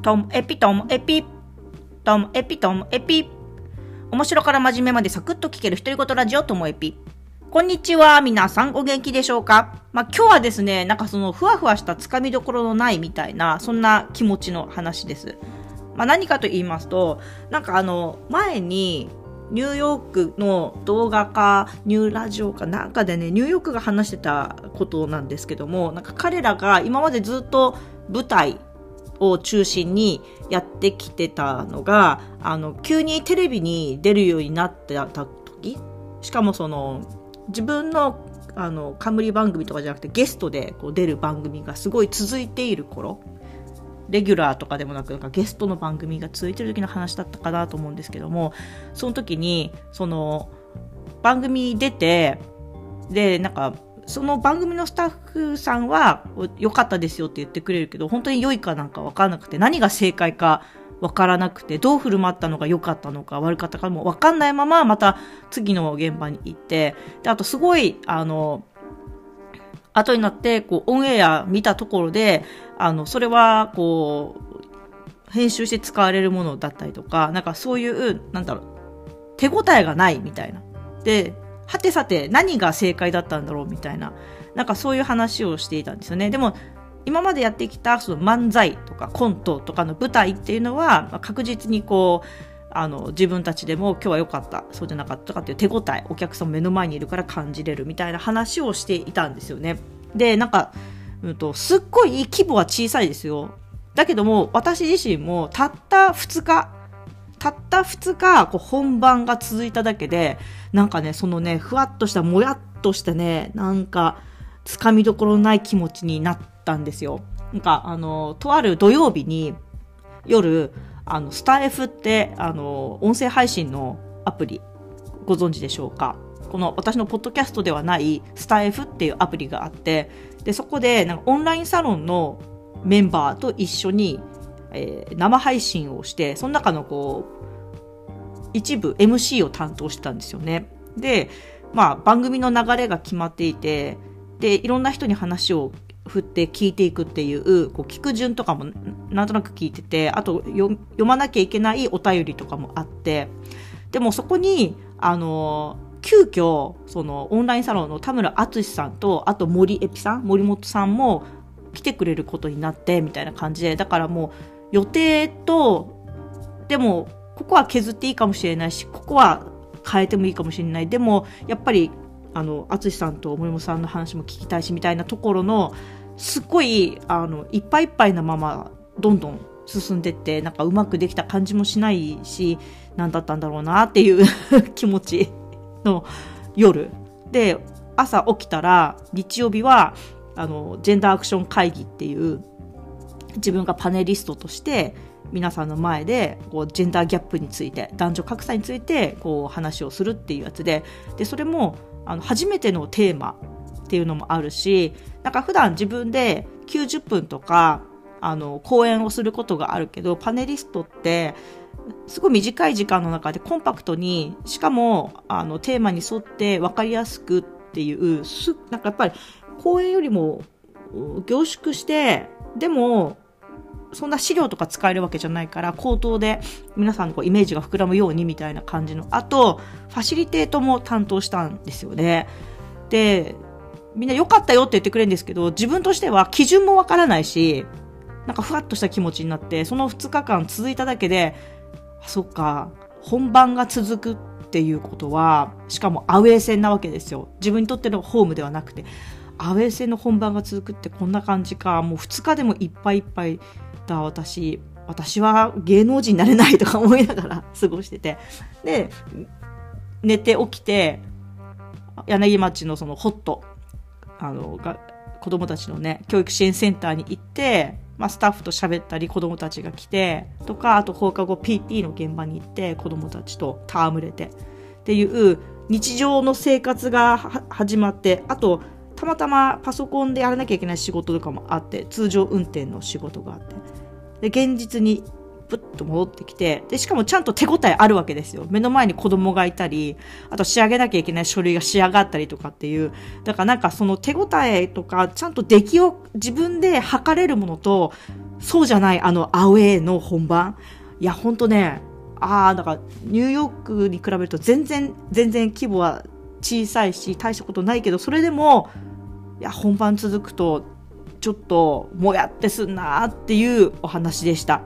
トムエピトムエピ。トムエピトムエピ。面白から真面目までサクッと聞ける独り言ラジオトモエピ。こんにちは。皆さんお元気でしょうか？まあ、今日はですね、なんかそのふわふわしたつかみどころのないみたいな、そんな気持ちの話です。まあ、何かと言いますと、なんかあの、前に、ニューヨークの動画かニューラジオかなんかでね、ニューヨークが話してたことなんですけども、なんか彼らが今までずっと舞台を中心にやってきてたのが、あの、急にテレビに出るようになってた時しかもその、自分のあの、冠番組とかじゃなくてゲストでこう出る番組がすごい続いている頃、レギュラーとかでもなく、なんかゲストの番組が続いてる時の話だったかなと思うんですけども、その時に、その、番組出て、で、なんか、その番組のスタッフさんは良かったですよって言ってくれるけど、本当に良いかなんか分からなくて、何が正解か分からなくて、どう振る舞ったのが良かったのか悪かったかも分かんないまま、また次の現場に行って、で、あとすごい、あの、後になって、こう、オンエア見たところで、あの、それは、こう、編集して使われるものだったりとか、なんかそういう、なんだろう、手応えがないみたいな。で、はてさて何が正解だったんだろうみたいな、なんかそういう話をしていたんですよね。でも、今までやってきたその漫才とかコントとかの舞台っていうのは、確実にこう、あの自分たちでも今日は良かったそうじゃなかったかっていう手応えお客さん目の前にいるから感じれるみたいな話をしていたんですよねでなんか、うんと、すっごい規模は小さいですよだけども私自身もたった2日たった2日こう本番が続いただけでなんかねそのねふわっとしたもやっとしたねなんかつかみどころない気持ちになったんですよ。なんかあのとある土曜日に夜あのスタイフってあの音声配信のアプリご存知でしょうか？この私のポッドキャストではないスタイフっていうアプリがあってでそこでなんかオンラインサロンのメンバーと一緒にえー、生配信をして、その中のこう、一部 MC を担当してたんですよね。で、まあ番組の流れが決まっていて、で、いろんな人に話を振って聞いていくっていう、こう聞く順とかもなんとなく聞いてて、あと読まなきゃいけないお便りとかもあって、でもそこに、あの、急遽、そのオンラインサロンの田村淳さんと、あと森エピさん、森本さんも来てくれることになって、みたいな感じで、だからもう、予定と、でも、ここは削っていいかもしれないし、ここは変えてもいいかもしれない。でも、やっぱり、あの、淳さんと森本さんの話も聞きたいし、みたいなところの、すっごい、あの、いっぱいいっぱいなまま、どんどん進んでって、なんかうまくできた感じもしないし、何だったんだろうなっていう気持ちの夜。で、朝起きたら、日曜日は、あの、ジェンダーアクション会議っていう、自分がパネリストとして皆さんの前でこうジェンダーギャップについて男女格差についてこう話をするっていうやつででそれもあの初めてのテーマっていうのもあるしなんか普段自分で90分とかあの講演をすることがあるけどパネリストってすごい短い時間の中でコンパクトにしかもあのテーマに沿って分かりやすくっていうすなんかやっぱり講演よりも凝縮してでもそんな資料とか使えるわけじゃないから、口頭で皆さんこうイメージが膨らむようにみたいな感じの。あと、ファシリテートも担当したんですよね。で、みんな良かったよって言ってくれるんですけど、自分としては基準もわからないし、なんかふわっとした気持ちになって、その2日間続いただけで、あ、そっか、本番が続くっていうことは、しかもアウェー戦なわけですよ。自分にとってのホームではなくて。アウェー戦の本番が続くってこんな感じか。もう2日でもいっぱいいっぱいだ私私は芸能人になれないとか思いながら 過ごしてて。で寝て起きて柳町のそのホットあのが子供たちのね教育支援センターに行って、まあ、スタッフと喋ったり子供たちが来てとかあと放課後 PT の現場に行って子供たちと戯れてっていう日常の生活が始まってあとたまたまパソコンでやらなきゃいけない仕事とかもあって通常運転の仕事があってで、現実にプッと戻ってきて、で、しかもちゃんと手応えあるわけですよ。目の前に子供がいたり、あと仕上げなきゃいけない書類が仕上がったりとかっていう。だからなんかその手応えとか、ちゃんと出来を自分で測れるものと、そうじゃない、あの、アウェーの本番。いや、ほんとね、ああ、だから、ニューヨークに比べると全然、全然規模は小さいし、大したことないけど、それでも、いや、本番続くと、ちょっと、もやってすんなっていうお話でした。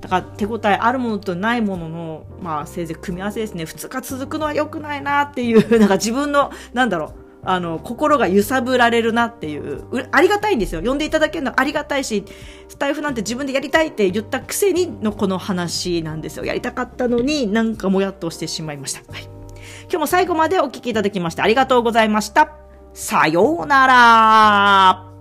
だから手応えあるものとないものの、まあ、せいぜい組み合わせですね。2日続くのは良くないなっていう、なんか自分の、なんだろう、あの、心が揺さぶられるなっていう、ありがたいんですよ。呼んでいただけるのはありがたいし、スタイフなんて自分でやりたいって言ったくせにのこの話なんですよ。やりたかったのになんかもやっとしてしまいました。はい。今日も最後までお聴きいただきましてありがとうございました。さようなら。